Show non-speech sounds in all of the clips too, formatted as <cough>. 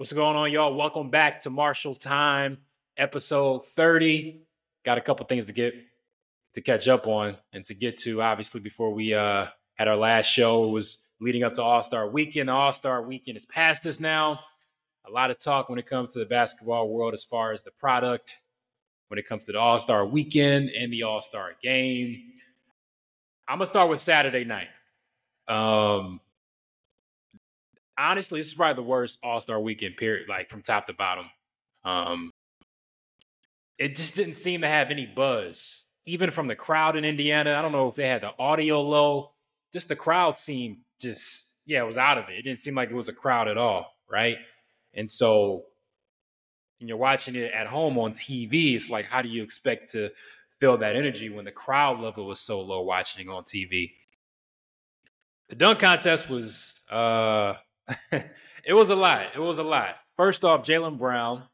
What's going on, y'all? Welcome back to Marshall Time, episode 30. Got a couple things to get to catch up on and to get to. Obviously, before we uh had our last show, it was leading up to All Star Weekend. The All Star Weekend is past us now. A lot of talk when it comes to the basketball world as far as the product, when it comes to the All Star Weekend and the All Star Game. I'm gonna start with Saturday night. Um, honestly, this is probably the worst All Star weekend period, like from top to bottom. Um, it just didn't seem to have any buzz, even from the crowd in Indiana. I don't know if they had the audio low. Just the crowd seemed just yeah, it was out of it. It didn't seem like it was a crowd at all, right? And so, when you're watching it at home on TV, it's like, how do you expect to feel that energy when the crowd level was so low watching it on TV? The dunk contest was uh <laughs> it was a lot. It was a lot. First off, Jaylen Brown.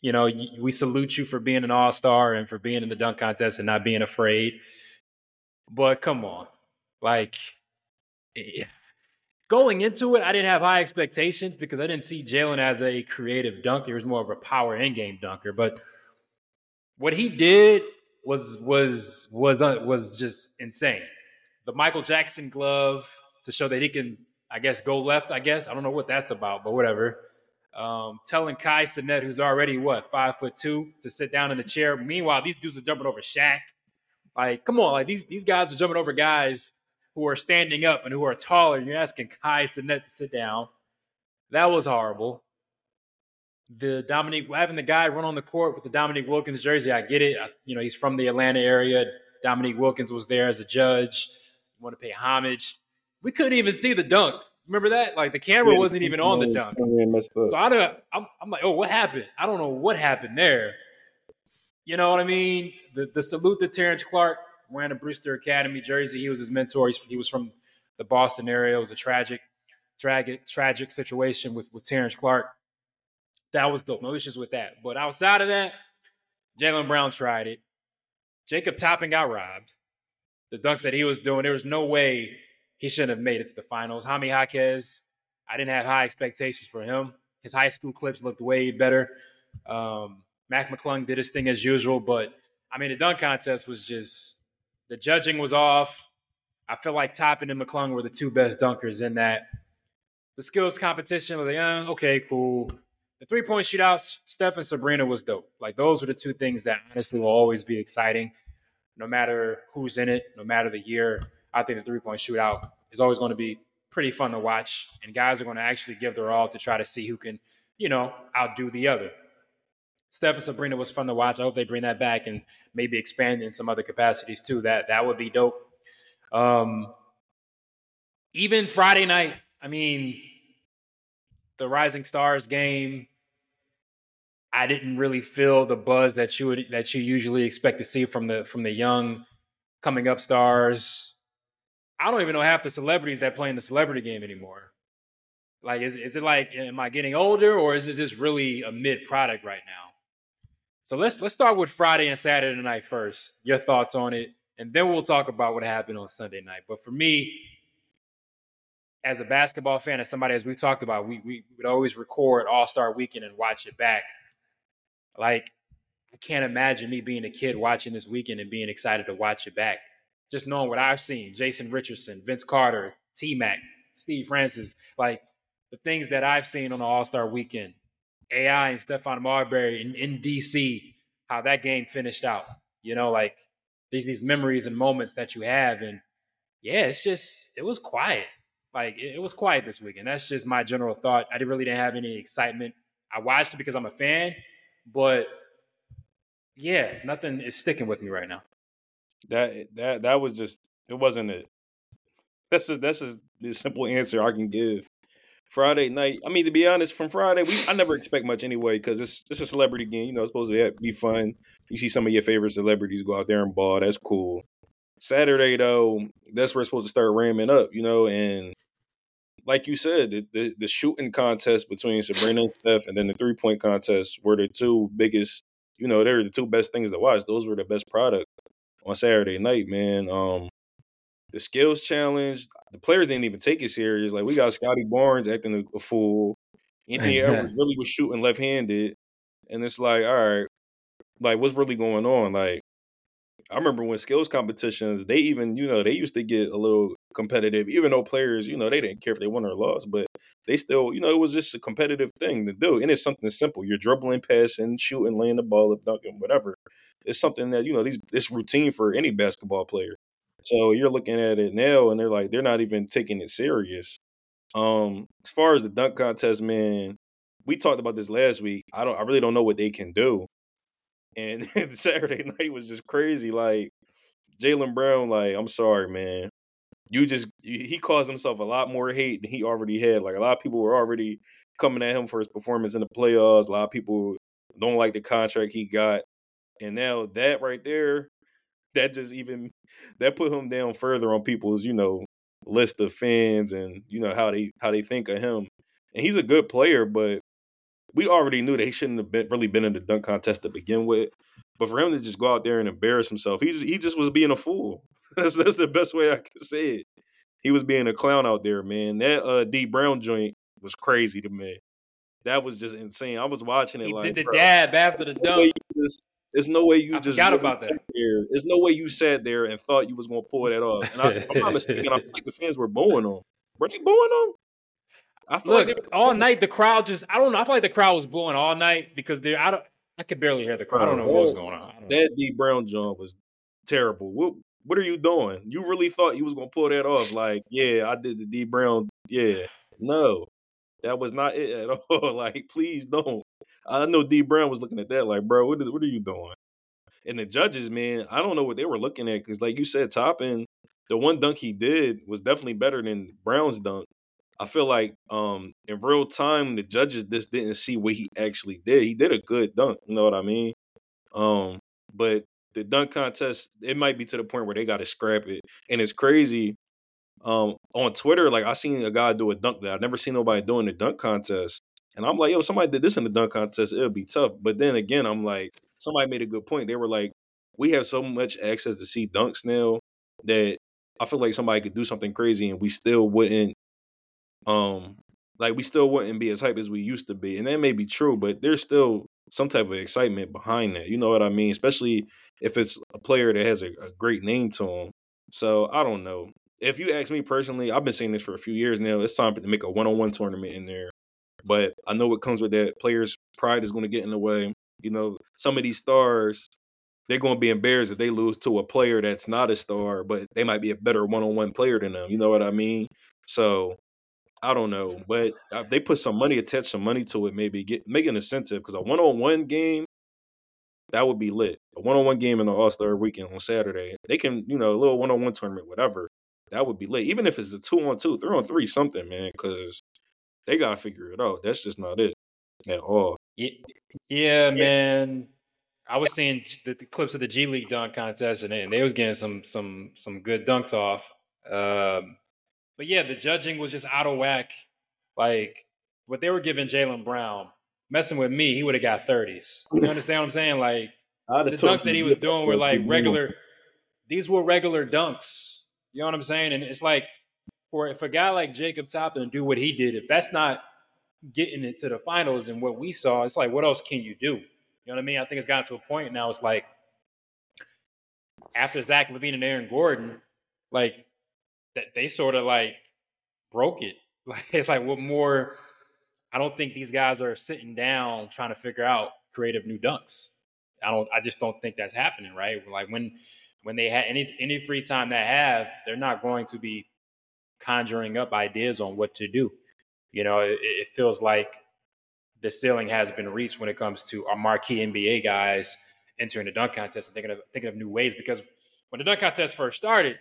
You know, we salute you for being an all star and for being in the dunk contest and not being afraid. But come on, like eh, <laughs> going into it, I didn't have high expectations because I didn't see Jaylen as a creative dunker. He was more of a power in game dunker. But what he did was was was uh, was just insane. The Michael Jackson glove to show that he can I guess go left. I guess I don't know what that's about, but whatever. Um, telling Kai Cenat, who's already what five foot two, to sit down in the chair. Meanwhile, these dudes are jumping over Shaq. Like, come on, like these these guys are jumping over guys who are standing up and who are taller. And You're asking Kai Cenat to sit down. That was horrible. The Dominique having the guy run on the court with the Dominique Wilkins jersey, I get it. I, you know, he's from the Atlanta area. Dominique Wilkins was there as a judge. You want to pay homage we couldn't even see the dunk. Remember that? Like the camera yeah, wasn't even on the dunk. So I don't. I'm, I'm like, oh, what happened? I don't know what happened there. You know what I mean? The the salute to Terrence Clarke wearing a Brewster Academy jersey. He was his mentor. He was from the Boston area. It was a tragic, tragic, tragic situation with with Terrence Clarke. That was dope. No issues with that. But outside of that, Jaylen Brown tried it. Jacob Toppin got robbed. The dunks that he was doing, there was no way he shouldn't have made it to the finals. Jaime Jaquez, I didn't have high expectations for him. His high school clips looked way better. Um, Mac McClung did his thing as usual, but I mean, the dunk contest was just the judging was off. I feel like Toppin and McClung were the two best dunkers in that. The skills competition was like, uh, okay, cool. The three point shootouts, Steph and Sabrina was dope. Like those were the two things that honestly will always be exciting, no matter who's in it, no matter the year. I think the three point shootout is always going to be pretty fun to watch, and guys are going to actually give their all to try to see who can, you know, outdo the other. Steph and Sabrina was fun to watch. I hope they bring that back and maybe expand in some other capacities too. That that would be dope. Um, even Friday night, I mean, the Rising Stars game, I didn't really feel the buzz that you would that you usually expect to see from the from the young coming up stars. I don't even know half the celebrities that play in the celebrity game anymore. Like, is, is it like, am I getting older or is it just really a mid product right now? So let's let's start with Friday and Saturday night first. Your thoughts on it, and then we'll talk about what happened on Sunday night. But for me, as a basketball fan, as somebody as we talked about, we we would always record All Star Weekend and watch it back. Like, I can't imagine me being a kid watching this weekend and being excited to watch it back just knowing what I've seen, Jason Richardson, Vince Carter, T Mac, Steve Francis, like the things that I've seen on the All Star weekend, AI and Stephon Marbury in, in DC, how that game finished out. You know, like these these memories and moments that you have. And yeah, it's just it was quiet. Like it, it was quiet this weekend. That's just my general thought. I really didn't have any excitement. I watched it because I'm a fan, but yeah, nothing is sticking with me right now. That eh, that that was just it wasn't it. That's just that's just the simple answer I can give. Friday night. I mean, to be honest, from Friday, we I never expect much anyway because it's it's a celebrity game. You know, it's supposed to be fun. You see some of your favorite celebrities go out there and ball. That's cool. Saturday though, that's where it's supposed to start ramming up. You know, and like you said, the, the, the shooting contest between Sabrina and Steph, and then the three point contest were the two biggest. You know, they're the two best things to watch. Those were the best product on Saturday night, man. Um, the skills challenge, the players didn't even take it serious. Like we got Scottie Barnes acting a, a fool. Anthony Edwards really was shooting left handed, and it's like, all right, like what's really going on? Like, I remember when skills competitions, they even, you know, they used to get a little competitive, even though players, you know, they didn't care if they won or lost, but they still, you know, it was just a competitive thing to do. And it's something simple. You're dribbling, passing, shooting, laying the ball up, dunking, whatever. It's something that, you know, these this routine for any basketball player. So you're looking at it now and they're like, they're not even taking it serious. Um, as far as the dunk contest, man, we talked about this last week. I don't I really don't know what they can do. And <laughs> Saturday <laughs> night was just crazy. Like Jaylen Brown, like, I'm sorry, man. You just he caused himself a lot more hate than he already had. Like a lot of people were already coming at him for his performance in the playoffs. A lot of people don't like the contract he got. And now that right there, that just even that put him down further on people's, you know, list of fans and you know how they how they think of him. And he's a good player, but we already knew that he shouldn't have been really been in the dunk contest to begin with. But for him to just go out there and embarrass himself, he just he just was being a fool. <laughs> That's that's the best way I could say it. He was being a clown out there, man. That uh D Brown joint was crazy to me. That was just insane. I was watching it he like did the bro, dab after the dunk. There's no way you I just forgot about that. there. There's no way you sat there and thought you was gonna pull that off. And I, I'm not mistaken, I feel like the fans were booing him. Were they booing him? I feel Look, like were all night the crowd just I don't know. I feel like the crowd was booing all night because they I don't I could barely hear the crowd. I don't know what was going on. I don't know. That D Brown joint was terrible. What what are you doing? You really thought you was gonna pull that off? Like, yeah, I did the D Brown. Yeah, no, that was not it at <laughs> all. like, please don't. I know D Brown was looking at that like, bro, what is what are you doing? And the judges, man, I don't know what they were looking at because, like you said, Toppin, the one dunk he did was definitely better than Brown's dunk. I feel like um in real time the judges just didn't see what he actually did. He did a good dunk, you know what I mean? Um, but the dunk contest, it might be to the point where they gotta scrap it. And it's crazy. Um, on Twitter, like I seen a guy do a dunk that I've never seen nobody doing the dunk contest. And I'm like, yo, somebody did this in the dunk contest, it'll be tough. But then again, I'm like, somebody made a good point. They were like, we have so much access to see dunks now that I feel like somebody could do something crazy and we still wouldn't um like we still wouldn't be as hype as we used to be. And that may be true, but there's still some type of excitement behind that. You know what I mean? Especially if it's a player that has a, a great name to him. So I don't know. If you ask me personally, I've been saying this for a few years now. It's time to make a one-on-one tournament in there. But I know what comes with that. Players' pride is going to get in the way. You know, some of these stars, they're going to be embarrassed if they lose to a player that's not a star, but they might be a better one-on-one player than them. You know what I mean? So I don't know, but they put some money, attach some money to it, maybe get make an incentive because a one-on-one game that would be lit. A one-on-one game in the All Star Weekend on Saturday, they can, you know, a little one-on-one tournament, whatever. That would be lit. Even if it's a two-on-two, three-on-three, something, man, because they gotta figure it out. That's just not it at all. Yeah, yeah, man. I was seeing the, the clips of the G League dunk contest, and they, and they was getting some some some good dunks off. Um, but yeah, the judging was just out of whack. Like what they were giving Jaylen Brown, messing with me, he would have got thirties. You understand what I'm saying? Like <laughs> the dunks that he was doing were like regular. These were regular dunks. You know what I'm saying? And it's like for if a guy like Jacob Toppin do what he did, if that's not getting it to the finals and what we saw, it's like what else can you do? You know what I mean? I think it's gotten to a point now. It's like after Zach LaVine and Aaron Gordon, like that they sort of like broke it. <laughs> Like it's like what more? I don't think these guys are sitting down trying to figure out creative new dunks. I don't. I just don't think that's happening, right? Like when when they had any any free time they have, they're not going to be conjuring up ideas on what to do. You know, it, it feels like the ceiling has been reached when it comes to our marquee NBA guys entering the dunk contest and thinking of thinking of new ways. Because when the dunk contest first started,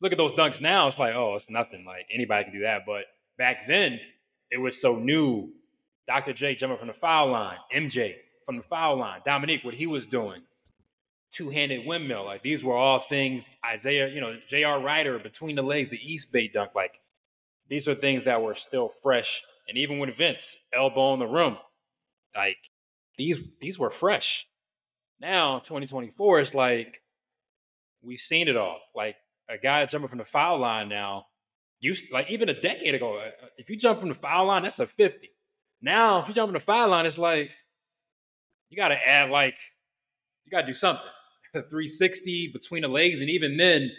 look at those dunks now. It's like, oh, it's nothing. Like anybody can do that. But back then, it was so new. Dr. J jumping from the foul line, MJ from the foul line, Dominique, what he was doing, two handed windmill. Like these were all things Isaiah, you know, J.R. Rider between the legs, the East Bay dunk. Like these are things that were still fresh. And even with Vince, elbow in the room, like these these were fresh. Now, 2024, it's like we've seen it all. Like a guy jumping from the foul line now, used like even a decade ago, uh, if you jump from the foul line, that's a 50. Now, if you jump from the foul line, it's like you got to add like you got to do something. <laughs> 360 between the legs, and even then,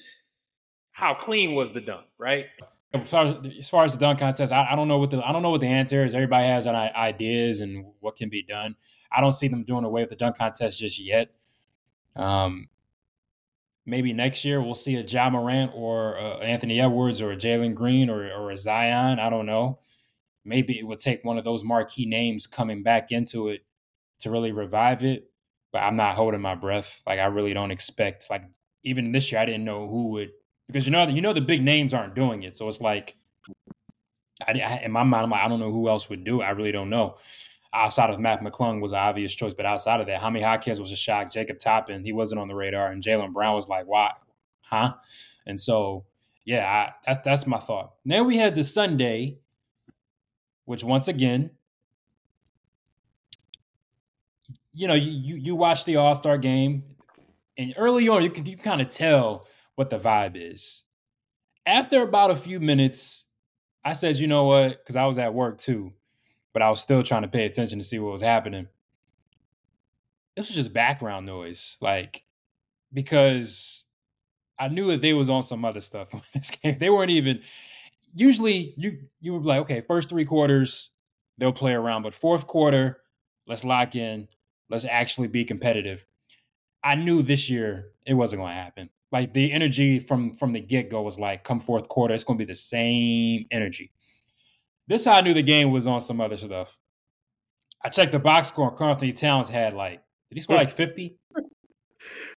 how clean was the dunk, right? As far as, as, far as the dunk contest, I, I, don't know what the I don't know what the answer is. Everybody has ideas and what can be done. I don't see them doing away with the dunk contest just yet. Um, maybe next year we'll see a Ja Morant or uh, Anthony Edwards or Jalen Green or, or a Zion. I don't know. Maybe it would take one of those marquee names coming back into it to really revive it. But I'm not holding my breath. Like I really don't expect. Like even this year, I didn't know who would because you know you know the big names aren't doing it. So it's like I, I, in my mind, I'm like I don't know who else would do it. I really don't know outside of Mac McClung was an obvious choice, but outside of that, Jaime Jaquez was a shock. Jacob Toppin, he wasn't on the radar, and Jaylen Brown was like, "Why, huh?" And so, yeah, I, that, that's my thought. Then we had the Sunday, which once again, you know, you you, you watch the All Star game, and early on, you can you kind of tell what the vibe is. After about a few minutes, I said, "You know what?" Because I was at work too but I was still trying to pay attention to see what was happening. This was just background noise, like because I knew that they was on some other stuff <laughs> this game. They weren't even usually you you would be like, okay, first three quarters they'll play around, but fourth quarter, let's lock in, let's actually be competitive. I knew this year it wasn't going to happen. Like the energy from from the get go was like, come fourth quarter, it's going to be the same energy. This how I knew the game was on some other stuff. I checked the box score. and Karl-Anthony Towns had like did he score like fifty? <laughs>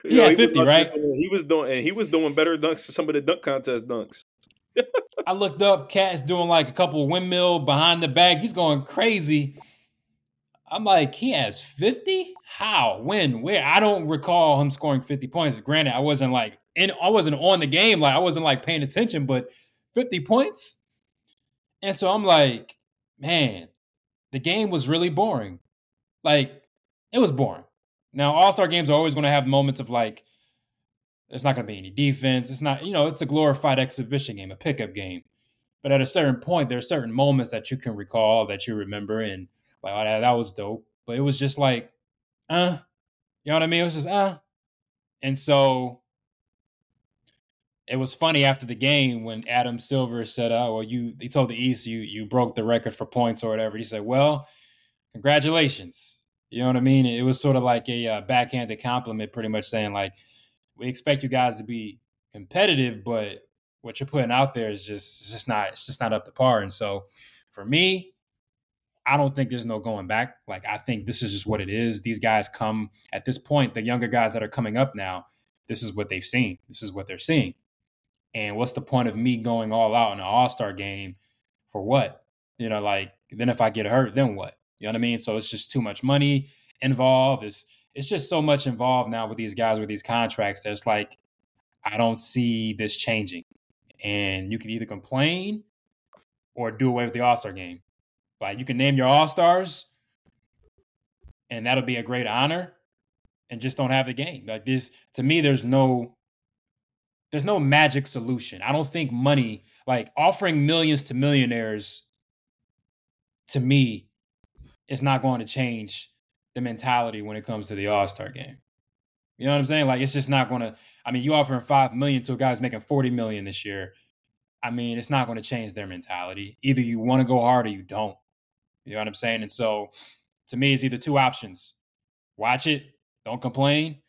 He had fifty, right? He was doing and he was doing better dunks than some of the dunk contest dunks. <laughs> I looked up KAT's doing like a couple windmill behind the bag. He's going crazy. I'm like, he has 50? How? When? Where? I don't recall him scoring 50 points. Granted, I wasn't like in I wasn't on the game, like I wasn't like paying attention, but 50 points? And so I'm like, man, the game was really boring. Like, it was boring. Now, All Star games are always going to have moments of like, there's not going to be any defense. It's not, you know, it's a glorified exhibition game, a pickup game. But at a certain point, there are certain moments that you can recall that you remember, and like, oh, that, that was dope. But it was just like, uh, you know what I mean? It was just, uh. And so it was funny after the game when Adam Silver said, "Oh, well, you." He told the East, "You you broke the record for points or whatever." He said, "Well, congratulations." You know what I mean? It was sort of like a uh, backhanded compliment, pretty much saying like, "We expect you guys to be competitive, but what you're putting out there is just just not it's just not up to par." And so, for me, I don't think there's no going back. Like I think this is just what it is. These guys come at this point, the younger guys that are coming up now, this is what they've seen. This is what they're seeing. And what's the point of me going all out in an all star game for what? You know, like then if I get hurt, then what? You know what I mean? So it's just too much money involved. It's it's just so much involved now with these guys with these contracts. That's like I don't see this changing. And you can either complain or do away with the All Star game. Like you can name your All Stars, and that'll be a great honor. And just don't have the game. Like this, to me, there's no there's no magic solution. I don't think money, like offering millions to millionaires, to me, is not going to change the mentality when it comes to the All Star game. You know what I'm saying? Like it's just not going to. I mean, you offering five million to a guy who's making forty million this year. I mean, it's not going to change their mentality. Either you want to go hard or you don't. You know what I'm saying? And so, to me, it's either two options: watch it, don't complain,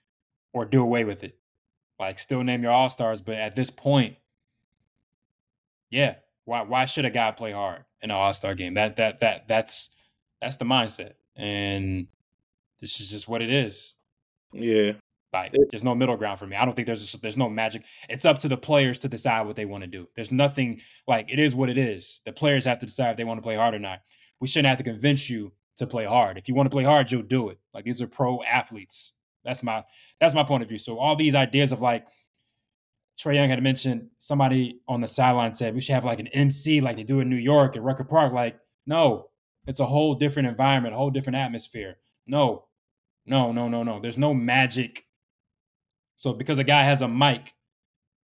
or do away with it. Like still name your all stars, but at this point, yeah, why why should a guy play hard in an all star game? That that that that's that's the mindset, and this is just what it is. Yeah, like there's no middle ground for me. I don't think there's a, there's no magic. It's up to the players to decide what they want to do. There's nothing like it is what it is. The players have to decide if they want to play hard or not. We shouldn't have to convince you to play hard. If you want to play hard, you'll do it. Like these are pro athletes. That's my that's my point of view. So all these ideas of like Trae Young had mentioned somebody on the sideline said we should have like an MC like they do in New York at Rucker Park. Like, no, it's a whole different environment, a whole different atmosphere. No, no, no, no, no. There's no magic. So because a guy has a mic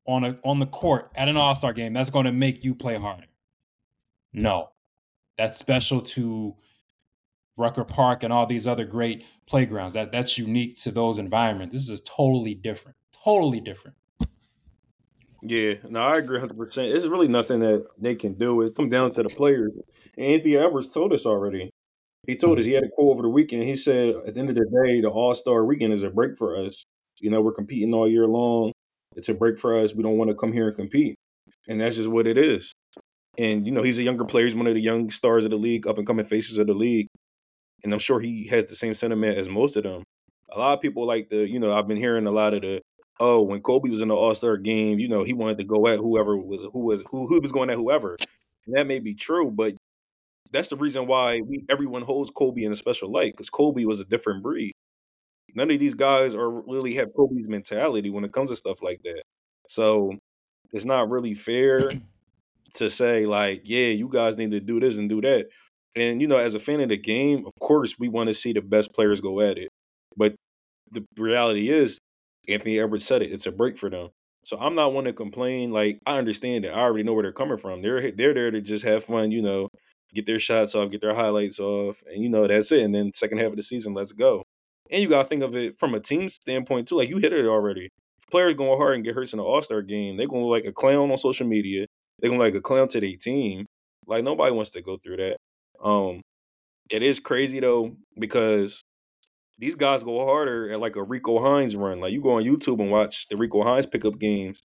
on a on the court at an All-Star game, that's going to make you play harder. No. That's special to Rucker Park and all these other great playgrounds. That that's unique to those environments. This is totally different. Totally different. Yeah, no, I agree 100. percent It's really nothing that they can do. It comes down to the players. Anthony Edwards told us already. He told us he had a quote over the weekend. He said, "At the end of the day, the All Star weekend is a break for us. You know, we're competing all year long. It's a break for us. We don't want to come here and compete, and that's just what it is." And you know, he's a younger player. He's one of the young stars of the league, up and coming faces of the league. And I'm sure he has the same sentiment as most of them. A lot of people like the, you know, I've been hearing a lot of the oh, when Kobe was in the All Star game, you know, he wanted to go at whoever was who was who who was going at whoever. And that may be true, but that's the reason why we everyone holds Kobe in a special light because Kobe was a different breed. None of these guys are really have Kobe's mentality when it comes to stuff like that. So it's not really fair <clears throat> to say like, yeah, you guys need to do this and do that. And you know, as a fan of the game, of course, we want to see the best players go at it. But the reality is, Anthony Edwards said it. It's a break for them. So I'm not one to complain. Like I understand it. I already know where they're coming from. They're they're there to just have fun. You know, get their shots off, get their highlights off, and you know that's it. And then second half of the season, let's go. And you gotta think of it from a team standpoint too. Like you hit it already. If players going hard and get hurt in the All Star game, they're gonna like a clown on social media. They're gonna like a clown to their team. Like nobody wants to go through that. Um, it is crazy though because these guys go harder at like a Rico Hines run. Like you go on YouTube and watch the Rico Hines pickup games,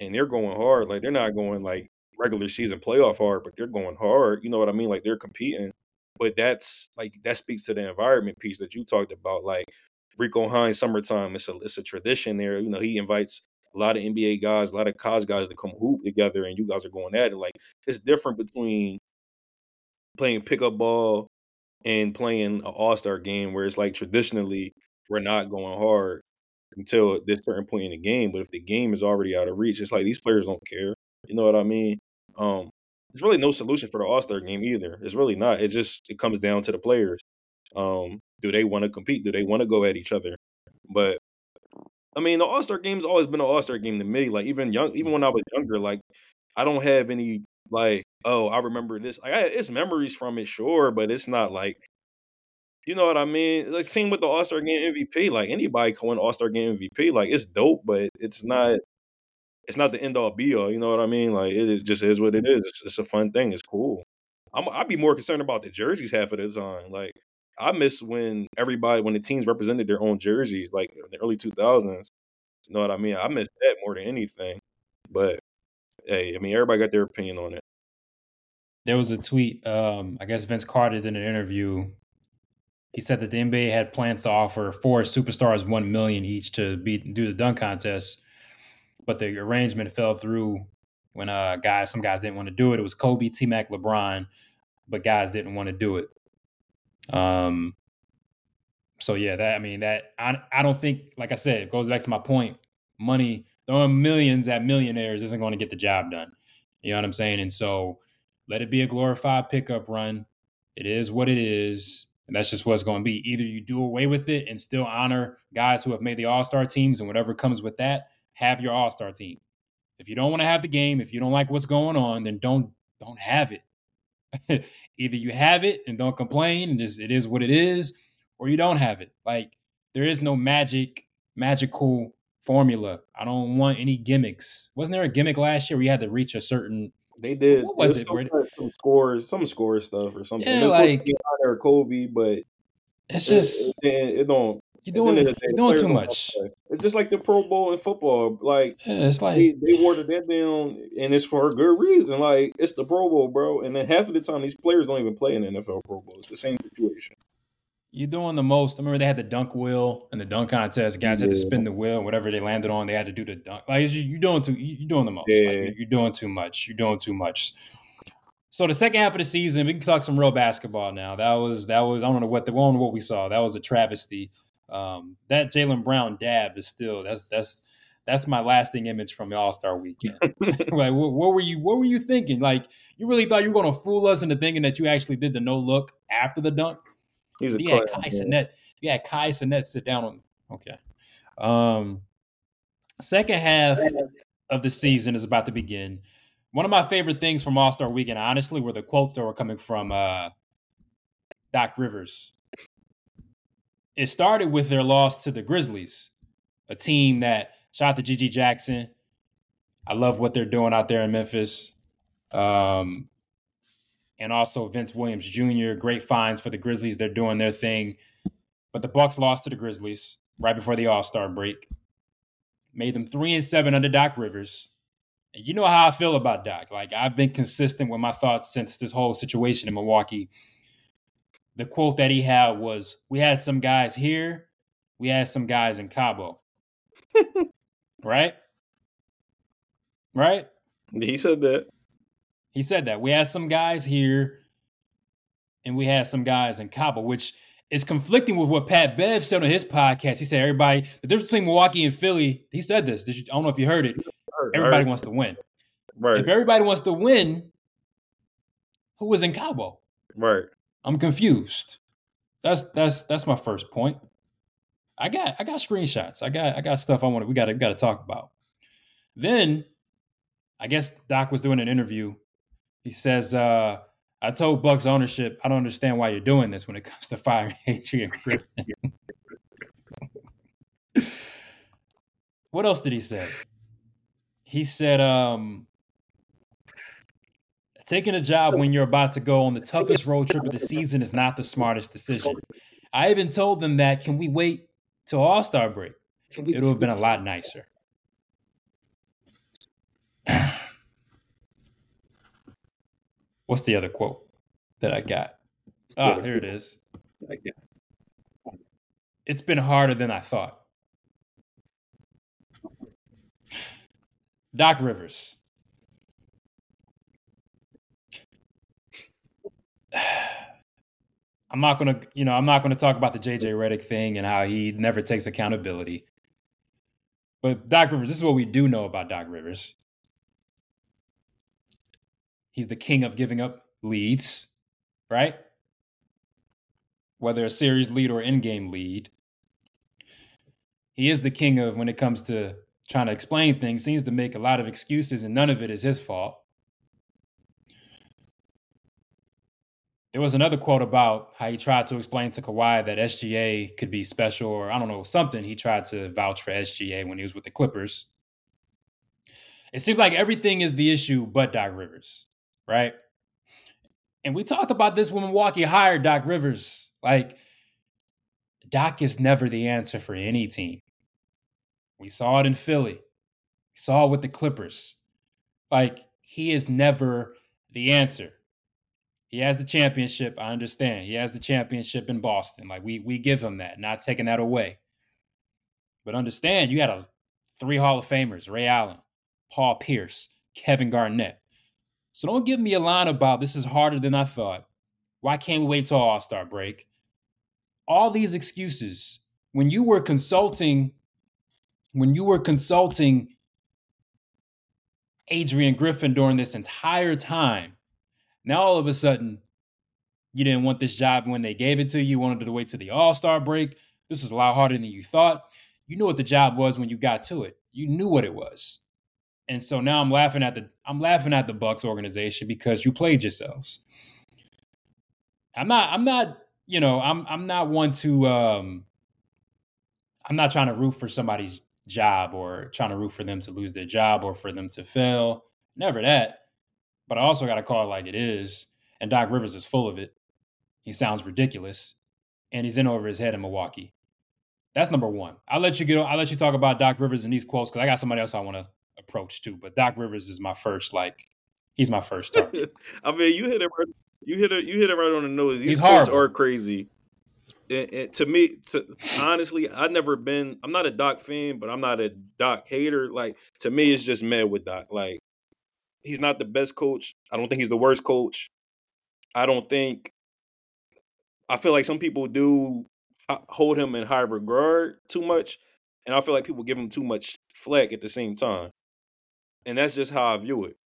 and they're going hard. Like they're not going like regular season playoff hard, but they're going hard. You know what I mean? Like they're competing. But that's like that speaks to the environment piece that you talked about. Like Rico Hines, summertime, it's a it's a tradition there. You know, he invites a lot of NBA guys, a lot of college guys to come hoop together, and you guys are going at it. Like it's different between playing pickup ball and playing an All Star game where it's like traditionally we're not going hard until this certain point in the game. But if the game is already out of reach, it's like these players don't care. You know what I mean? Um, there's really no solution for the All Star game either. It's really not. It just it comes down to the players. Um, do they want to compete? Do they want to go at each other? But I mean, the All Star game's always been an All Star game to me. Like even young, even when I was younger, like I don't have any like oh I remember this. I, it's memories from it, sure, but it's not like you know what I mean. Like same with the All Star game MVP. Like anybody can win All Star game MVP. Like it's dope, but it's not. It's not the end all be all. You know what I mean? Like it just is what it is. It's, it's a fun thing. It's cool. I'm, I'd be more concerned about the jerseys half of the time. Like I miss when everybody when the teams represented their own jerseys, like in the early two thousands. You know what I mean? I miss that more than anything. But hey, I mean everybody got their opinion on it. There was a tweet. Um, I guess Vince Carter did an interview. He said that the NBA had plans to offer four superstars one million each to be do the dunk contest, but the arrangement fell through when uh guys some guys didn't want to do it. It was Kobe, T Mac, LeBron, but guys didn't want to do it. Um. So yeah, that I mean that I I don't think like I said it goes back to my point. Money throwing millions at millionaires isn't going to get the job done. You know what I'm saying? And so let it be a glorified pickup run. It is what it is. And that's just what's going to be. Either you do away with it and still honor guys who have made the All Star teams and whatever comes with that, have your All Star team. If you don't want to have the game, if you don't like what's going on, then don't don't have it. <laughs> Either you have it and don't complain and just it is what it is, or you don't have it. Like there is no magic, magical formula. I don't want any gimmicks. Wasn't there a gimmick last year where you had to reach a certain They did. what was it? some, Where- some scores, some score stuff or something. Yeah, It was like- honor Kobe, but it's just it, it don't. you're doing end of the day, you're doing too much. It's just like the Pro Bowl in football. Like Yeah, it's like they, they watered that down, and it's for a good reason. Like it's the Pro Bowl, bro. And then half of the time, these players don't even play in the NFL Pro Bowl. It's the same situation. You're doing the most. I remember they had the dunk wheel and the dunk contest. Guys had to spin the wheel, whatever they landed on, they had to do the dunk. Like it's- you're doing too. You're doing the most. Yeah. you're- you're doing too much. You're doing too much. So the second half of the season, we can talk some real basketball now. That was that was I don't know what the I what we saw. That was a travesty. Um, that Jaylen Brown dab is still that's that's that's my lasting image from the All Star weekend. <laughs> like what, what were you what were you thinking? Like you really thought you were going to fool us into thinking that you actually did the no look after the dunk? He's a clown, Kai. Cenat. Had Kai Cenat sit down on. Okay. Um, second half of the season is about to begin. One of my favorite things from All Star Weekend, honestly, were the quotes that were coming from uh, Doc Rivers. it started with their loss to the Grizzlies, a team that shot to GG Jackson. I love what they're doing out there in Memphis. Um, and also Vince Williams Jr. Great finds for the Grizzlies. They're doing their thing. But the Bucks lost to the Grizzlies right before the All Star break. Made them three and seven under Doc Rivers. And you know how I feel about Doc. Like I've been consistent with my thoughts since this whole situation in Milwaukee. The quote that he had was, "We had some guys here, we had some guys in Cabo." <laughs> right? Right? He said that. He said that. We had some guys here and we had some guys in Cabo, which is conflicting with what Pat Bev said on his podcast. He said everybody the difference between Milwaukee and Philly. He said this. I don't know if you heard it. Everybody wants to win. Right. If everybody wants to win, who was in Cabo? Right. I'm confused. That's that's that's my first point. I got I got screenshots. I got I got stuff I want to we got to got to talk about. Then I guess Doc was doing an interview. He says, uh, I told Bucks ownership, I don't understand why you're doing this when it comes to firing <laughs> Adrian Griffin. <laughs> what else did he say? He said, um, taking a job when you're about to go on the toughest road trip of the season is not the smartest decision. I even told them that, can we wait till All Star break? It would have been a lot nicer. What's the other quote that I got? Ah, here it is. It's been harder than I thought. Doc Rivers. <sighs> I'm not gonna, you know, I'm not gonna talk about the JJ Redick thing and how he never takes accountability. But Doc Rivers, this is what we do know about Doc Rivers. He's the king of giving up leads, right? Whether a series lead or in-game lead. He is the king of when it comes to trying to explain things, seems to make a lot of excuses, and none of it is his fault. There was another quote about how he tried to explain to Kawhi that SGA could be special, or I don't know, something. He tried to vouch for SGA when he was with the Clippers. It seems like everything is the issue but Doc Rivers, right? And we talked about this when Milwaukee hired Doc Rivers. Like, Doc is never the answer for any team. We saw it in Philly. We saw it with the Clippers. Like, he is never the answer. He has the championship. I understand. He has the championship in Boston. Like we we give him that, not taking that away. But understand, you got a three Hall of Famers: Ray Allen, Paul Pierce, Kevin Garnett. So don't give me a line about this is harder than I thought. Why can't we wait till All Star break? All these excuses. When you were consulting, when you were consulting Adrian Griffin during this entire time, now all of a sudden, you didn't want this job when they gave it to you. You wanted to wait to the All Star break. This was a lot harder than you thought. You knew what the job was when you got to it. You knew what it was. And so now I'm laughing at the I'm laughing at the Bucks organization because you played yourselves. I'm not I'm not, you know, I'm I'm not one to um I'm not trying to root for somebody's job or trying to root for them to lose their job or for them to fail. Never that. But I also got to call it like it is. And Doc Rivers is full of it. He sounds ridiculous. And he's in over his head in Milwaukee. That's number one. I'll let you get I'll let you talk about Doc Rivers and these quotes because I got somebody else I want to approach too. But Doc Rivers is my first, like, he's my first target. <laughs> I mean, you hit it right, you hit it you hit it right on the nose. These He's horrible. are crazy. And, and to me, to honestly, I've never been. I'm not a Doc fan, but I'm not a Doc hater. Like to me, it's just mad with Doc. Like he's not the best coach. I don't think he's the worst coach. I don't think. I feel like some people do hold him in high regard too much, and I feel like people give him too much flack at the same time. And that's just how I view it.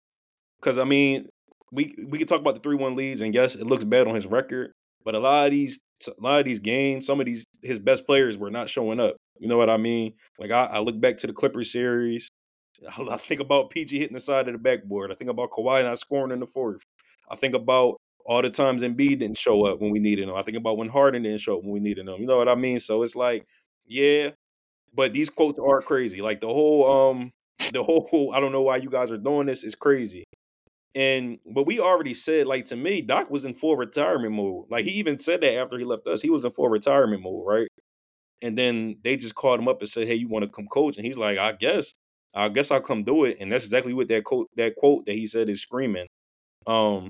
Because I mean, we we can talk about the three one leads, and yes, it looks bad on his record. But a lot of these, a lot of these games, some of these his best players were not showing up. You know what I mean? Like I, I look back to the Clippers series. <laughs> I think about PG hitting the side of the backboard. I think about Kawhi not scoring in the fourth. I think about all the times Embiid didn't show up when we needed him. I think about when Harden didn't show up when we needed him. You know what I mean? So it's like, yeah, but these quotes are crazy. Like the whole um the whole I don't know why you guys are doing this is crazy. And but we already said, like to me, Doc was in full retirement mode. Like he even said that after he left us, he was in full retirement mode, right? And then they just called him up and said, "Hey, you want to come coach?" And he's like, "I guess, I guess I'll come do it." And that's exactly what that quote that quote that he said is screaming. Um,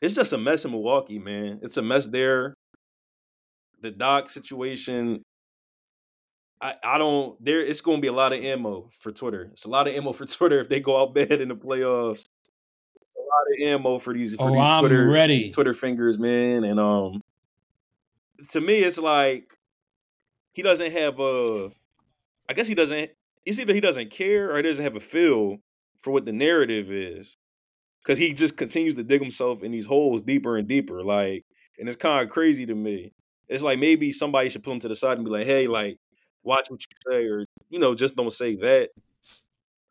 it's just a mess in Milwaukee, man. It's a mess there. The Doc situation, I, I don't there it's gonna be a lot of ammo for Twitter. It's a lot of ammo for <laughs> Twitter if they go out bad in the playoffs. It's a lot of ammo for these for Oh, these I'm Twitter ready. these Twitter fingers, man. And um to me it's like he doesn't have a I guess he doesn't it's either he doesn't care or he doesn't have a feel for what the narrative is. Cause he just continues to dig himself in these holes deeper and deeper. Like, and it's kind of crazy to me. It's like maybe somebody should put him to the side and be like, hey, like, watch what you say, or you know, just don't say that.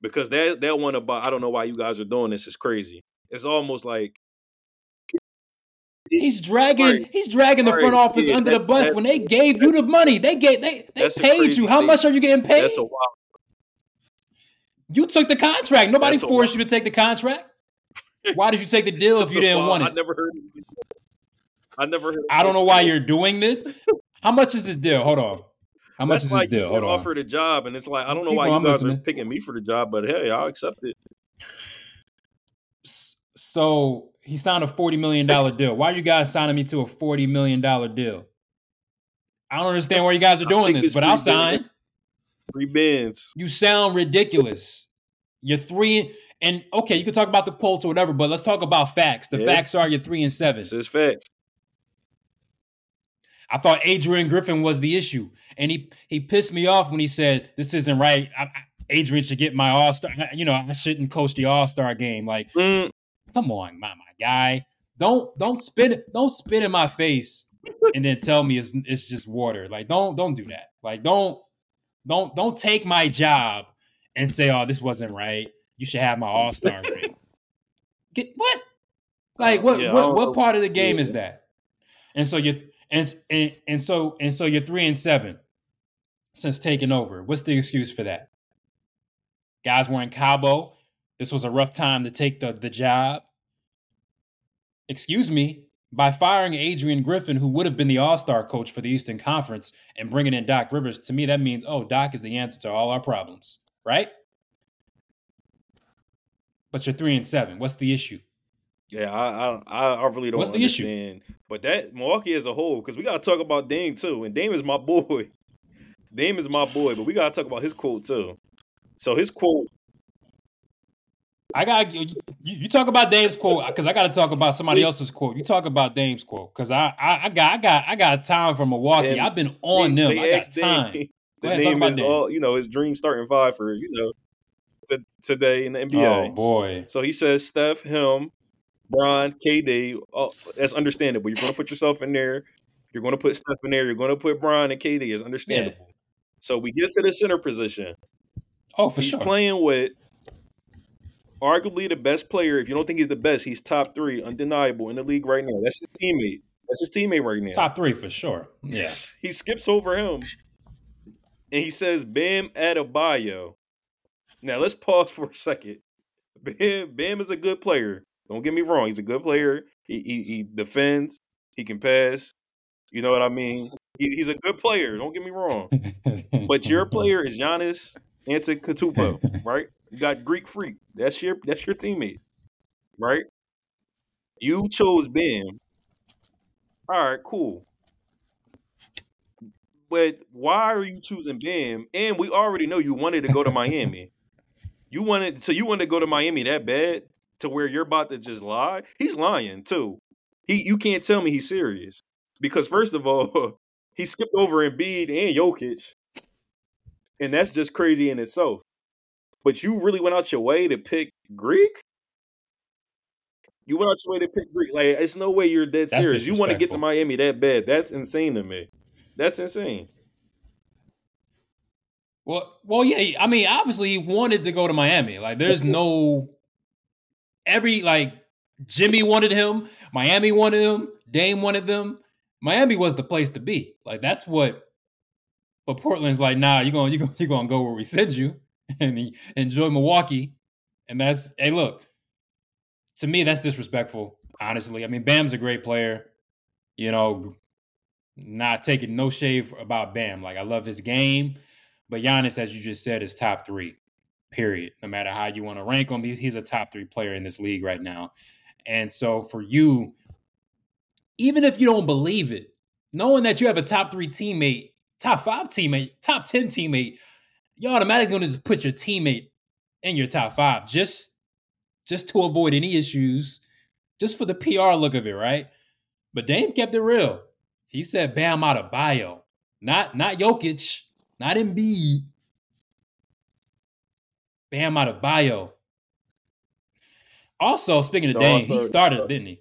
Because that that one about I don't know why you guys are doing this is crazy. It's almost like He's dragging. Right. He's dragging the Right, front office yeah, under that- the bus that- when they gave you the money. They gave. They they paid you. How much are you getting paid? that's a wild. You took the contract. Nobody That's forced you to take the contract. <laughs> Why did you take the deal if you didn't wild- want it? I never heard. Of it. I never heard. I don't know why you're doing this. How much is this deal? Hold on. How much That's is like this deal? Hold on. offered a job, and it's like I don't know Keep why you I'm guys are picking me for the job, but hey, I'll accept it. So he signed a forty million dollar deal. Why are you guys signing me to a forty million dollar deal? I don't understand why you guys are doing this, but I'll sign. Three bins. You sound ridiculous. You're three and okay, you can talk about the Colts or whatever, but let's talk about facts. The Yeah. facts are you're three and seven. This is facts. I thought Adrian Griffin was the issue, and he he pissed me off when he said this isn't right. I, I- Adrian should get my All Star. You know, I shouldn't coach the All Star game. Like, Mm, come on, my my guy. Don't don't spit. Don't spit in my face and then tell me it's it's just water. Like, don't don't do that. Like, don't don't don't take my job and say, oh, this wasn't right. You should have my All Star <laughs> ring. Get what? Like, what Yeah, what what part of the game is that? And so you and and so and so you're three and seven since taking over. What's the excuse for that? Guys were in Cabo. This was a rough time to take the, the job. Excuse me, by firing Adrian Griffin, who would have been the All Star coach for the Eastern Conference, and bringing in Doc Rivers, to me that means oh, Doc is the answer to all our problems, right? But you're three and seven. What's the issue? Yeah, I, I I really don't What's the issue? understand. But that Milwaukee as a whole, because we gotta talk about Dame too, and Dame is my boy. <laughs> Dame is my boy, but we gotta talk about his quote too. So his quote, I got you, you talk about Dame's quote because I got to talk about somebody else's quote. You talk about Dame's quote because I, I I got I got I got time for Milwaukee. And I've been on they, them. they I got Dame- time. <laughs> The ahead, name is Dame. all you know. His dream starting five for you know to, today in the NBA. Oh boy, So he says Steph, him, Bron, KD. Oh, uh, that's understandable. You're going to put yourself in there. You're going to put Steph in there. You're going to put Bron and KD. It's understandable. So we get to the center position. oh for sure. he's sure. playing with arguably the best player. If you don't think he's the best, he's top three, undeniable in the league right now. That's his teammate. That's his teammate right now. Top three for sure. Yeah. <laughs> He skips over him and he says Bam Adebayo. Now let's pause for a second. Bam, Bam is a good player. Don't get me wrong. He's a good player. He he, he defends. He can pass. You know what I mean? He, he's a good player. Don't get me wrong. But your player is Giannis Antetokounmpo, right? You got Greek Freak. That's your that's your teammate, right? You chose Bam. All right, cool. But why are you choosing Bam? And we already know you wanted to go to Miami. You wanted so you wanted to go to Miami that bad to where you're about to just lie. He's lying too. He you can't tell me he's serious because first of all, <laughs> he skipped over Embiid and Jokic, and that's just crazy in itself. But you really went out your way to pick Greek. You went out your way to pick Greek. Like, it's no way you're dead That's serious. You want to get to. Miami that bad. That's insane to me. That's insane. Well, well, yeah. I mean, obviously, he wanted to go to Miami. Like, there's no every like Jimmy wanted him. Miami wanted him. Dame wanted them. Miami was the place to be. Like that's what. But Portland's like, nah, you're going, you're going, <laughs> you're to go where we send you <laughs> and enjoy Milwaukee. And that's, hey, look, to me, that's disrespectful. Honestly, I mean, Bam's a great player. You know, not taking no shade about Bam. Like I love his game, but Giannis, as you just said, is top three. Period. No matter how you want to rank him, he's, a top three player in this league right now. And so for you, even if you don't believe it, knowing that you have a top three teammate, top five teammate, top 10 teammate, you're automatically going to just put your teammate in your top five just just to avoid any issues, just for the PR look of it, right? But Dame kept it real. He said Bam Adebayo. not not Jokic, not Embiid. Bam Adebayo. Also, speaking of Dame, he started, didn't he?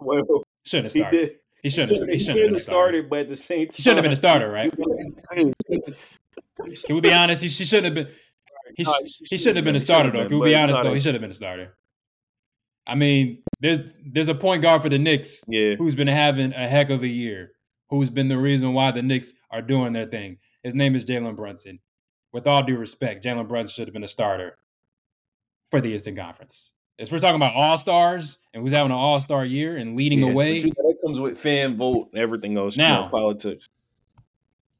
Well, shouldn't have started. He, did. he shouldn't. Have, he shouldn't have started, but at the same time, he shouldn't have been a starter, right? Can we be honest? He, he shouldn't have been. He, he shouldn't have been a starter though. Can we be honest though? He should have been a starter. I mean, there's there's a point guard for the Knicks yeah. who's been having a heck of a year, who's been the reason why the Knicks are doing their thing. His name is Jalen Brunson. With all due respect, Jalen Brunson should have been a starter for the Eastern Conference. If we're talking about all stars and who's having an all star year and leading yeah, the way, you know, that comes with fan vote and everything else. Now, you know, politics.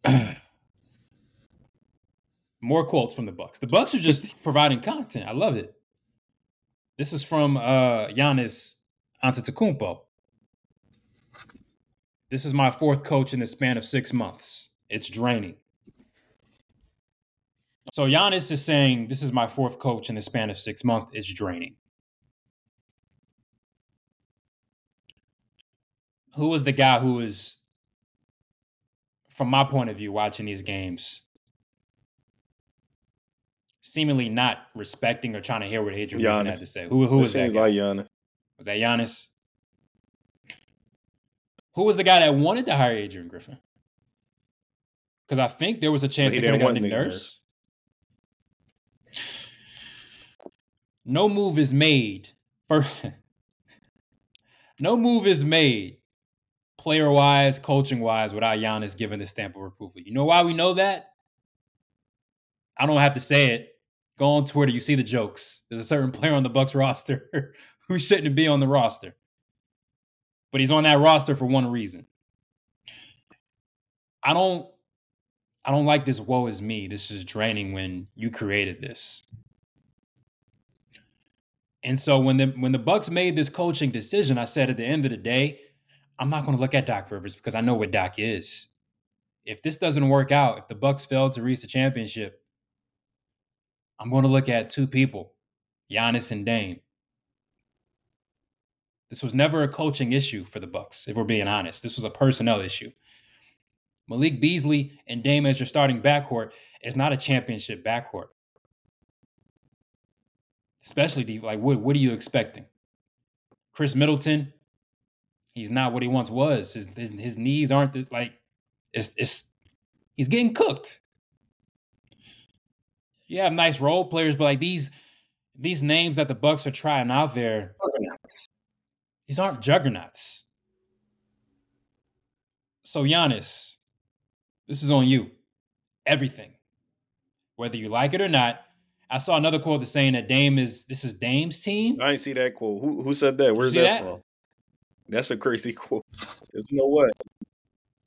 <clears throat> more quotes from the Bucks. The Bucks are just <laughs> providing content. I love it. This is from uh Giannis Antetokounmpo. This is my fourth coach in the span of six months. It's draining. So Giannis is saying, "This is my fourth coach in the span of six months. It's draining." Who was the guy who was, from my point of view, watching these games, seemingly not respecting or trying to hear what Adrian Giannis. Griffin had to say. Who, who was that? Guy? Like Giannis. Was that Giannis? Who was the guy that wanted to hire Adrian Griffin? Because I think there was a chance they could have gotten Nick Nurse. No move is made. <laughs> No move is made, player wise, coaching wise, without Giannis giving the stamp of approval. You know why we know that? I don't have to say it. Go on Twitter, you see the jokes. There's a certain <laughs> player on the Bucks roster <laughs> who shouldn't be on the roster. But he's on that roster for one reason. I don't I don't like this woe is me. This is draining when you created this. And so when the when the Bucks made this coaching decision, I said at the end of the day, I'm not going to look at Doc Rivers because I know what Doc is. If this doesn't work out, if the Bucks fail to reach the championship, I'm going to look at two people, Giannis and Dame. This was never a coaching issue for the Bucks, if we're being honest. This was a personnel issue. Malik Beasley and Dame as your starting backcourt is not a championship backcourt. Especially like what what are you expecting? Khris Middleton, he's not what he once was. His his, his knees aren't the, like it's it's he's getting cooked you have nice role players, but like these these names that the Bucks are trying out there, these aren't juggernauts. So Giannis, this is on you. Everything, whether you like it or not. I saw another quote that's saying that Dame is this is Dame's team. I didn't see that quote. Who who said that? Where's that, that, from? That's a crazy <laughs> quote. There's no way.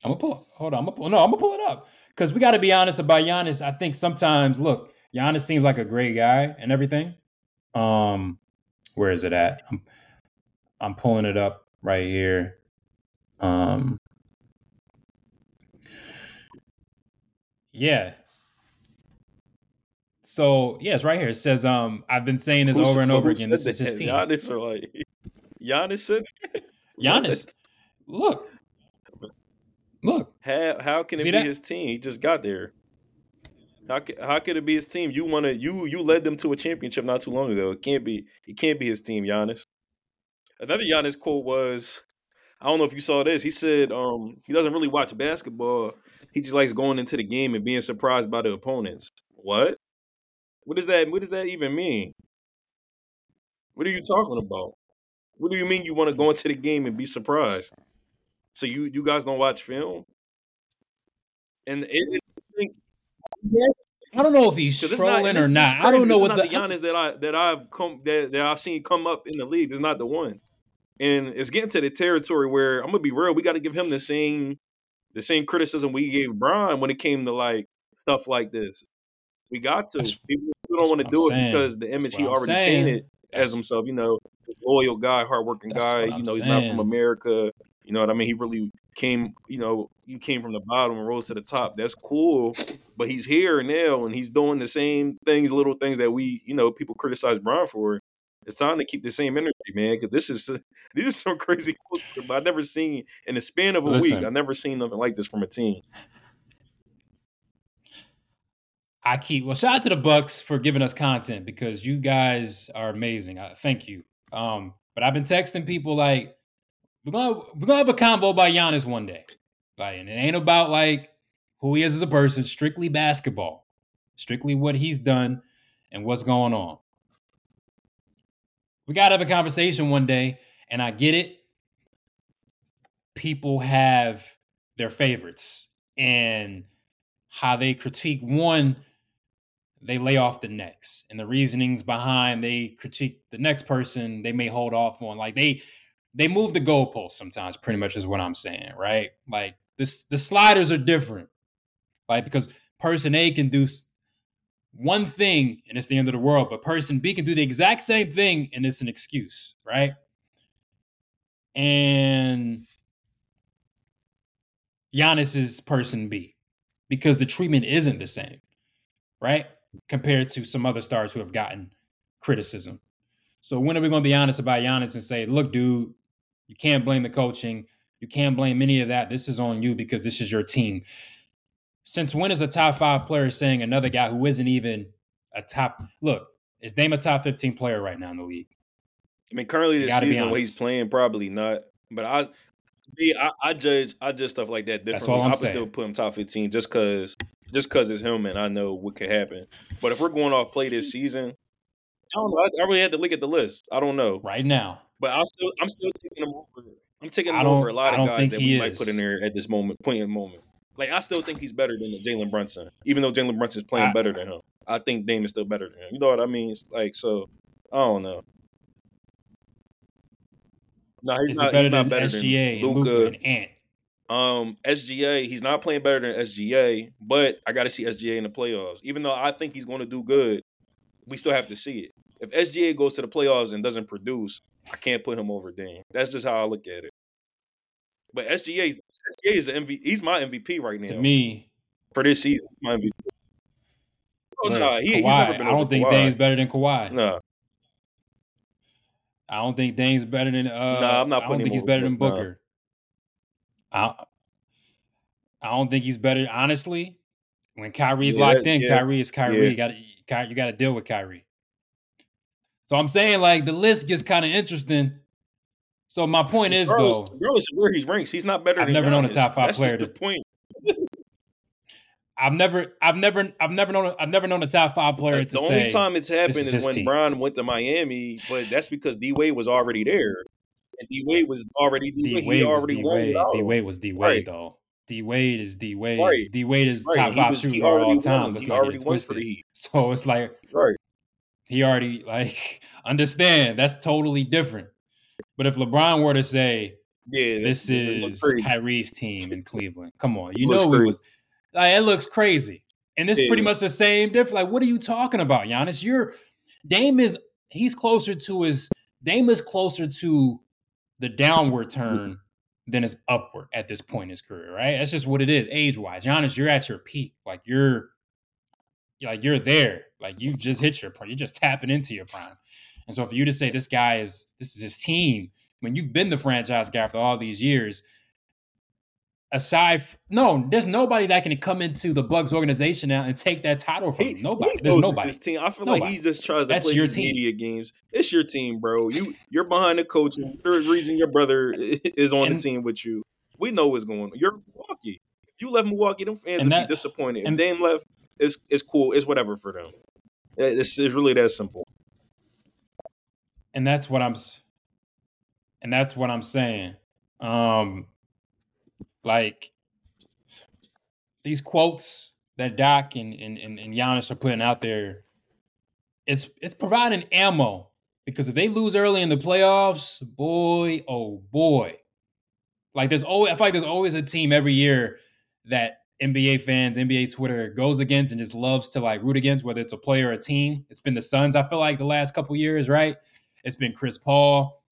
I'm gonna pull. Hold on. I'm gonna pull. No, I'm gonna pull it up because we got to be honest about Giannis. I think sometimes, look, Giannis seems like a great guy and everything. Um, where is it at? I'm, I'm pulling it up right here. Um, yeah. So yeah, it's right here. It says, um, I've been saying this who, over and over again. This is his team. Giannis or like Giannis said <laughs> Giannis. Look. Look. How how can it be that? his team? He just got there. How how could it be his team? You want to you you led them to a championship not too long ago. It can't be it can't be his team, Giannis. Another Giannis quote was, I don't know if you saw this. He said um he doesn't really watch basketball. He just likes going into the game and being surprised by the opponents. What? What does that what does that even mean? What are you talking about? What do you mean you want to go into the game and be surprised? So you you guys don't watch film? And it, it, yes, I don't know if he's trolling not, or not. I don't know what the, the Giannis that I that I've come that, that I've seen come up in the league is not the one. And it's getting to the territory where I'm gonna be real. We got to give him the same the same criticism we gave Brian when it came to like stuff like this. We got to. That's, People don't want to do it saying. because the image he already painted as himself. You know, this loyal guy, hardworking guy. You know, he's saying. not from America. You know what I mean? He really came. You know, he came from the bottom and rose to the top. That's cool. But he's here now, and he's doing the same things, little things that we, you know, people criticize Brian for. It's time to keep the same energy, man. Because this is <laughs> these are some crazy. But I've never seen in the span of a Listen, week. I've never seen nothing like this from a team. I keep well. Shout out to the Bucks for giving us content because you guys are amazing. I, thank you. Um, but I've been texting people like we're gonna we're gonna have a combo by Giannis one day. Like, and it ain't about like who he is as a person. Strictly basketball, strictly what he's done and what's going on. We gotta have a conversation one day, and I get it. People have their favorites and how they critique one they lay off the next and the reasonings behind they critique the next person they may hold off on like they they move the goalposts sometimes pretty much is what i'm saying right? Like this the sliders are different like because person a can do one thing and it's the end of the world but person b can do the exact same thing and it's an excuse right? And Giannis is person B because the treatment isn't the same, right? Compared to some other stars who have gotten criticism. So when are we going to be honest about Giannis and say, look, dude, you can't blame the coaching. You can't blame any of that. This is on you because this is your team. Since when is a top five player saying another guy who isn't even a top look, is Dame a top 15 player right now in the league? I mean, currently this season, what he's playing, probably not. But I, me, I, I, judge, I judge stuff like that differently. That's all I'm I would saying. still put him top 15 just because just because it's him and I know what could happen. But if we're going off play this season, I don't know. I, I, really had to look at the list. I don't know right now. But I'm still I'm still taking him over. I'm taking him over a lot of guys that we is. might put in there at this moment, point in moment. Like I still think he's better than Jalen Brunson, even though Jalen Brunson is playing I, better than him. I think Dame is still better than him. You know what I mean? It's like so. I don't know. No, he's, not, better, he's not better SGA, than Luka and Ant. Um, SGA, he's not playing better than SGA, but I got to see SGA in the playoffs. Even though I think he's going to do good, we still have to see it. If SGA goes to the playoffs and doesn't produce, I can't put him over Dame. That's just how I look at it. But SGA, SGA is the MVP. He's my MVP right now. To me, for this season, my MVP. Oh, no, nah, he, I don't think Kawhi. Dame's better than Kawhi. No. Nah. I don't think Dame's better than. Uh, no, I'm not. I don't think he's better than Booker. I I don't think he's better. Honestly, when Kyrie's yeah, locked in, yeah. Kyrie is Kyrie. Yeah. You got you got to deal with Kyrie. So I'm saying like the list gets kind of interesting. So my point is though, regardless of where he ranks, he's not better. I've never Giannis. known a top five That's player. to point. I've never, I've never, I've never known, I've never known a top five player to the say. only time it's happened is, is when team. Bron went to Miami, but that's because D Wade was already there. And D Wade was already D Wade. He already D Wade. D Wade was D Wade right. though. D Wade is D Wade. Right. D Wade is right. top five shooter of all time. Let's not get twisted. <laughs> So it's like right. He already like <laughs> understand that's totally different. But if LeBron were to say, "Yeah, this is Kyrie's team in Cleveland," come on, you know it was like it looks crazy, and it's yeah. pretty much the same difference. Like, what are you talking about, Giannis? You're Dame is he's closer to his Dame is closer to the downward turn than it's upward at this point in his career, right? That's just what it is, age wise. Giannis, you're at your peak. Like you're like you're there. Like you've just hit your prime. You're just tapping into your prime. And so for you to say this guy is this is his team, when you've been the franchise guy for all these years, aside f- no, there's nobody that can come into the Bucks organization now and take that title from he, him. Nobody. There's nobody. His team. I feel nobody. like he just tries to That's play your team. media games. It's your team, bro. You you're behind the coach. The <laughs> reason your brother is on and, the team with you. We know what's going on. You're Milwaukee. If you left Milwaukee, them fans would be disappointed. And, Dame left, it's it's cool. It's whatever for them. It's, it's really that simple. And that's what I'm And that's what I'm saying. Um, like these quotes that Doc and, and, and, and Giannis are putting out there, it's it's providing ammo because if they lose early in the playoffs, boy, oh boy. Like there's always I feel like there's always a team every year that NBA fans, NBA Twitter goes against and just loves to like root against, whether it's a player or a team. It's been the Suns, I feel like, the last couple years, right? It's been Chris Paul.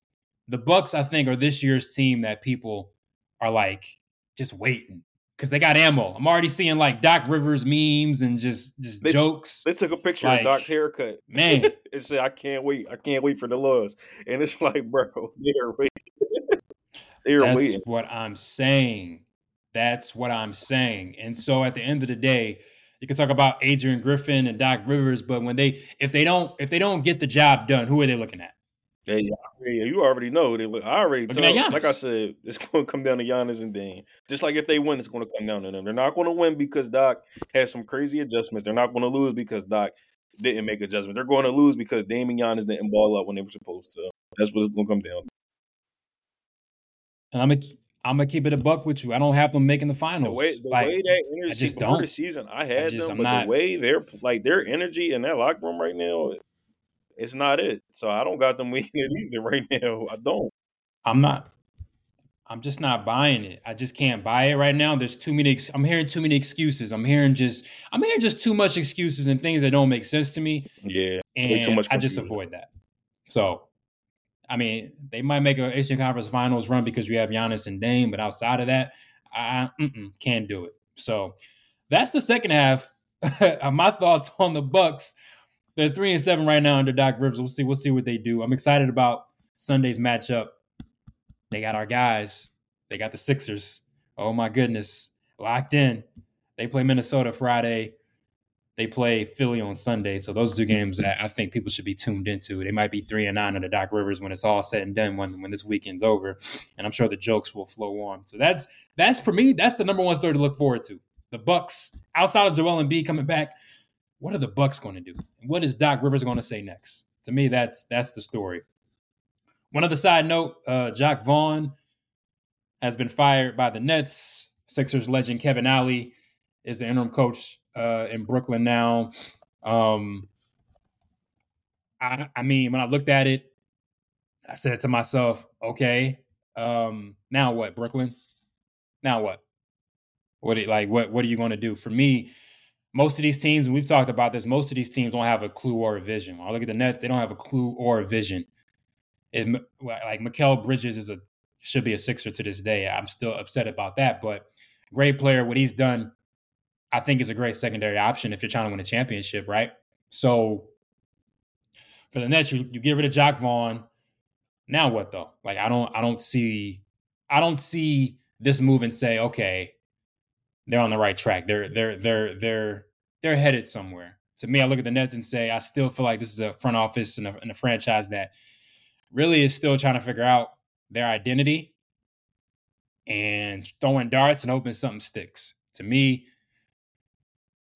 The Bucks, I think, are this year's team that people are like just waiting because they got ammo. I'm already seeing like Doc Rivers memes and just just They- jokes. They took a picture Like, of Doc's haircut. <laughs> Man, it said, "I can't wait. I can't wait for the loss." And it's <laughs> like, bro, they're waiting. <laughs> they're That's waiting. what I'm saying. That's what I'm saying. And so at the end of the day, you can talk about Adrian Griffin and Doc Rivers, but when they if they don't if they don't get the job done, who are they looking at? Yeah, you already know. They look. I already told. Like I said, it's going to come down to Giannis and Dame. Just like if they win, it's going to come down to them. They're not going to win because Doc has some crazy adjustments. They're not going to lose because Doc didn't make adjustments. They're going to lose because Dame and Giannis didn't ball up when they were supposed to. That's what it's going to come down to. And I'm gonna I'm gonna keep it a buck with you. I don't have them making the finals. The way, the Like, way that energy just the don't. season, I had just- them, I'm but not- the way they're like their energy in that locker room right now, it's not it. So I don't got them <laughs> winning it either right now. I don't. I'm not. I'm just not buying it. I just can't buy it right now. There's too many. I'm hearing too many excuses. I'm hearing just. I'm hearing just too much excuses and things that don't make sense to me. Yeah, and too much I just avoid that. So, I mean, they might make an Eastern Conference Finals run because you have Giannis and Dame, but outside of that, I can't do it. So, that's the second half of <laughs> my thoughts on the Bucks. They're three and seven right now under Doc Rivers. We'll see. We'll see what they do. I'm excited about Sunday's matchup. They got our guys. They got the Sixers. Oh my goodness, locked in. They play Minnesota Friday they play Philly on Sunday. So those two games that I think people should be tuned into. They might be three and nine under Doc Rivers when it's all said and done when when this weekend's over. And I'm sure the jokes will flow on. So that's that's for me, that's the number one story to look forward to. The Bucks, outside of Joel Embiid coming back, what are the Bucks going to do? What is Doc Rivers going to say next? To me, that's that's the story. One other side note, uh, Jacque Vaughn has been fired by the Nets. Sixers legend Kevin Ollie is the interim coach uh, in Brooklyn now. Um, I, I mean, when I looked at it, I said to myself, okay, um, now what, Brooklyn? Now what? What like? What what are you going to do? For me, most of these teams, and we've talked about this, most of these teams don't have a clue or a vision. When I look at the Nets, they don't have a clue or a vision. It, like Mikal Bridges is a should be a Sixer to this day. I'm still upset about that, but great player. What he's done, I think, is a great secondary option if you're trying to win a championship, right? So for the Nets, you, you get rid of Jacque Vaughn. Now what though? Like I don't I don't see I don't see this move and say, okay, they're on the right track. They're they're they're they're they're headed somewhere. To me, I look at the Nets and say, I still feel like this is a front office and a, and a franchise that really is still trying to figure out their identity and throwing darts and hoping something sticks. To me,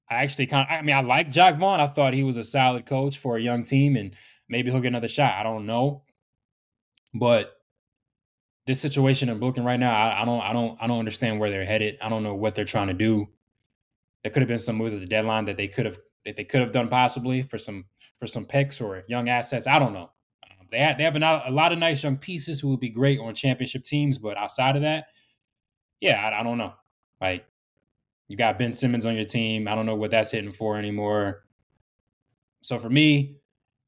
I actually kind of, I mean, I like Jacque Vaughn. I thought he was a solid coach for a young team and maybe he'll get another shot. I don't know. But this situation in Brooklyn right now, I, I don't, I don't, I don't understand where they're headed. I don't know what they're trying to do. There could have been some moves at the deadline that they could have, that they could have done possibly for some, for some picks or young assets. I don't know. Um, they have, they have a, a lot of nice young pieces who would be great on championship teams, but outside of that, yeah, I, I don't know. Like you got Ben Simmons on your team. I don't know what that's hitting for anymore. So for me,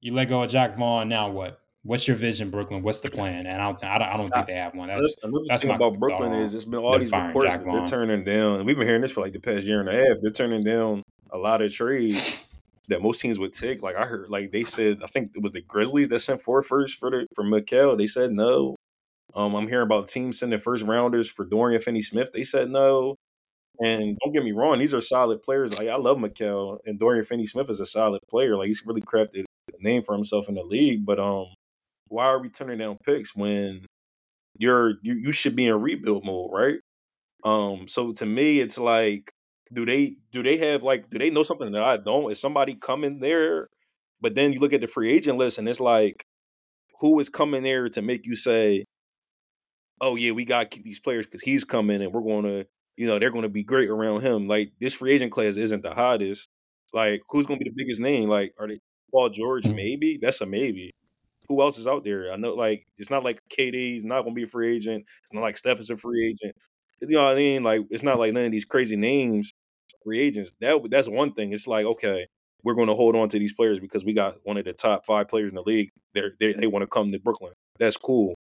you let go of Jacque Vaughn. Now what? What's your vision, Brooklyn? What's the plan? And I don't, I don't, I don't think they have one. That's Another that's thing my about Brooklyn is it's been all these reports that they're turning down. and We've been hearing this for like the past year and a half. They're turning down a lot of trades that most teams would take. Like I heard, like they said, I think it was the Grizzlies that sent four first for the for Mikal. They said no. Um, I'm hearing about teams sending first rounders for Dorian Finney-Smith. They said no. And don't get me wrong, these are solid players. Like I love Mikal and Dorian Finney-Smith is a solid player. Like he's really crafted a name for himself in the league. But um, why are we turning down picks when you're you, you should be in rebuild mode, right? Um, so to me, it's like, do they do they have like do they know something that I don't? Is somebody coming there? But then you look at the free agent list and it's like, who is coming there to make you say, oh yeah, we got to keep these players because he's coming and we're going to, you know, they're going to be great around him. Like this free agent class isn't the hottest. Like who's going to be the biggest name? Like are they Paul George? Mhm. Maybe that's a maybe. Who else is out there? I know like it's not like KD is not going to be a free agent. It's not like Steph is a free agent. You know what I mean? Like it's not like none of these crazy names free agents. That that's one thing. It's like okay, we're going to hold on to these players because we got one of the top five players in the league. They're, they they want to come to Brooklyn. That's cool,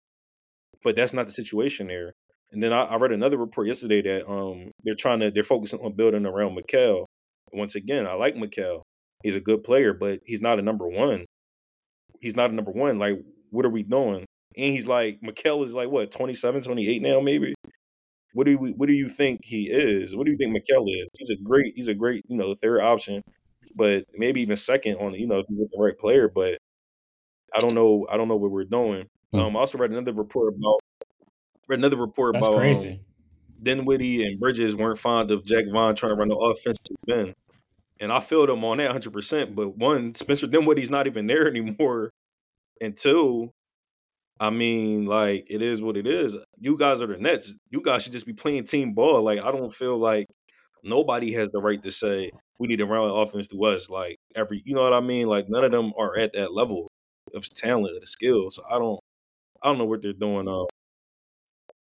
but that's not the situation there. And then I, I read another report yesterday that um they're trying to they're focusing on building around Mikal. Once again, I like Mikal. He's a good player, but he's not a number one. He's not a number one. Like, what are we doing? And he's like, Mikal is like what 27, 28 now, maybe. What do we what do you think he is? What do you think Mikal is? He's a great he's a great, you know, third option, but maybe even second on, you know, if you get the right player, but I don't know I don't know what we're doing. Hmm. Um I also read another report about read another report That's about um, crazy. Dinwiddie and Bridges weren't fond of Jacque Vaughn trying to run the offensive end. And I feel them on that 100%. But one, Spencer Dinwiddie's not even there <laughs> anymore. And two, I mean, like, it is what it is. You guys are the Nets. You guys should just be playing team ball. Like, I don't feel like nobody has the right to say we need to run offense to us. Like, every, you know what I mean? Like, none of them are at that level of talent, of the skill. So I don't, I don't know what they're doing. Um,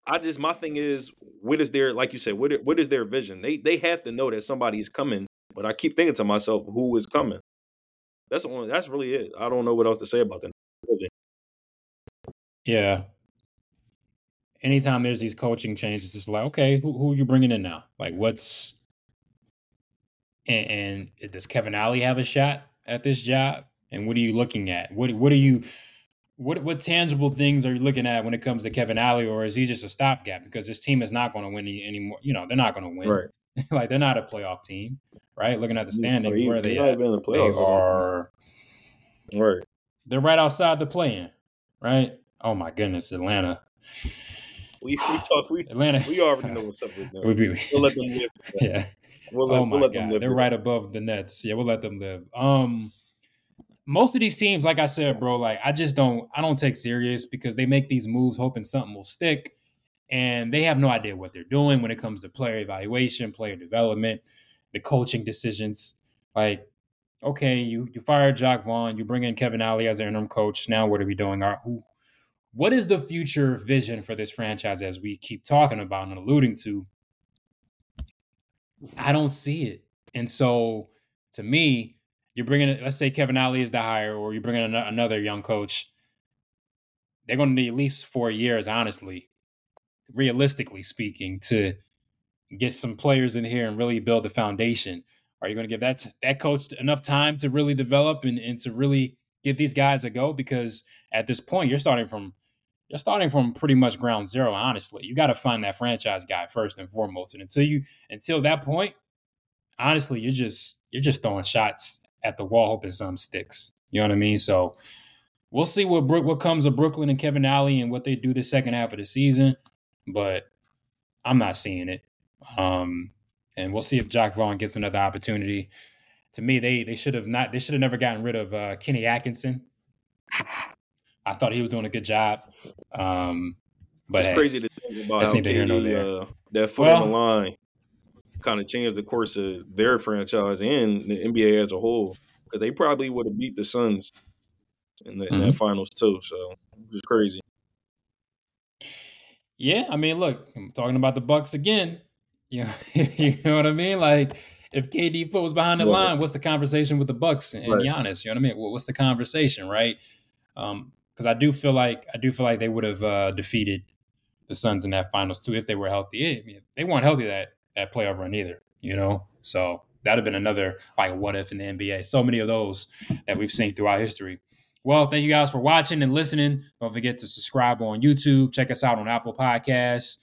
I just my thing is, what is their like you said, what what is their vision? They they have to know that somebody is coming. But I keep thinking to myself, who is coming? That's the only, that's really it. I don't know what else to say about that. Yeah. Anytime there's these coaching changes, it's like, okay, who, who are you bringing in now? Like, what's and, and does Kevin Ollie have a shot at this job? And what are you looking at? What what are you what what tangible things are you looking at when it comes to Kevin Ollie, or is he just a stopgap? Because this team is not going to win any, anymore. You know, they're not going to win. Right. <laughs> like they're not a playoff team, right? Looking at the standings, They're where they at? even in the They playoffs. are Right. they're right outside the play-in, right? Oh my goodness, Atlanta. We we talk we Atlanta. we already know what's up with <laughs> them. We- We'll let them live. <laughs> yeah. We'll let, oh we'll my them god, live. they're right above the Nets. Yeah, we'll let them live. Um, most of these teams, like I said, bro, like I just don't, I don't take serious because they make these moves hoping something will stick, and they have no idea what they're doing when it comes to player evaluation, player development, the coaching decisions. Like, okay, you you fire Jacque Vaughn, you bring in Kevin Ollie as an interim coach. Now, what are we doing? Are who? What is the future vision for this franchise as we keep talking about and alluding to? I don't see it. And so to me, you're bringing let's say Kevin Alley is the hire, or you bring in an- another young coach. They're going to need at least four years, honestly, realistically speaking, to get some players in here and really build the foundation. Are you going to give that that coach enough time to really develop and, and to really give these guys a go? Because at this point, you're starting from you're starting from pretty much ground zero. Honestly, you got to find that franchise guy first and foremost. And until you until that point, honestly, you're just you're just throwing shots at the wall, hoping some sticks. You know what I mean? So we'll see what what comes of Brooklyn and Kevin Ollie and what they do the second half of the season. But I'm not seeing it. Um, and we'll see if Jacque Vaughn gets another opportunity. To me, they they should have not they should have never gotten rid of uh, Kenny Atkinson. I thought he was doing a good job. Um, but It's crazy to think about how. Uh, that foot Well- on the line kind of changed the course of their franchise and the NBA as a whole because they probably would have beat the Suns in, the, in Mm-hmm. that finals too. So it's just crazy. Yeah, I mean, look, I'm talking about the Bucks again. You know, <laughs> you know what I mean? Like, if KD foot was behind the Right. line, what's the conversation with the Bucks and Right. Giannis? You know what I mean? What's the conversation, right? Um, because I do feel like I do feel like they would have uh, defeated the Suns in that finals too if they were healthy. I mean, they weren't healthy that that playoff run either. You know, so that'd have been another like what if in the NBA. So many of those that we've seen throughout history. Well, thank you guys for watching and listening. Don't forget to subscribe on YouTube. Check us out on Apple Podcasts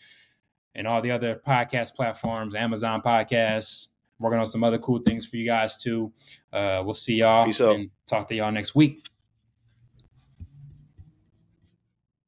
and all the other podcast platforms, Amazon Podcasts. Working on some other cool things for you guys too. Uh, we'll see y'all Peace and talk to y'all next week.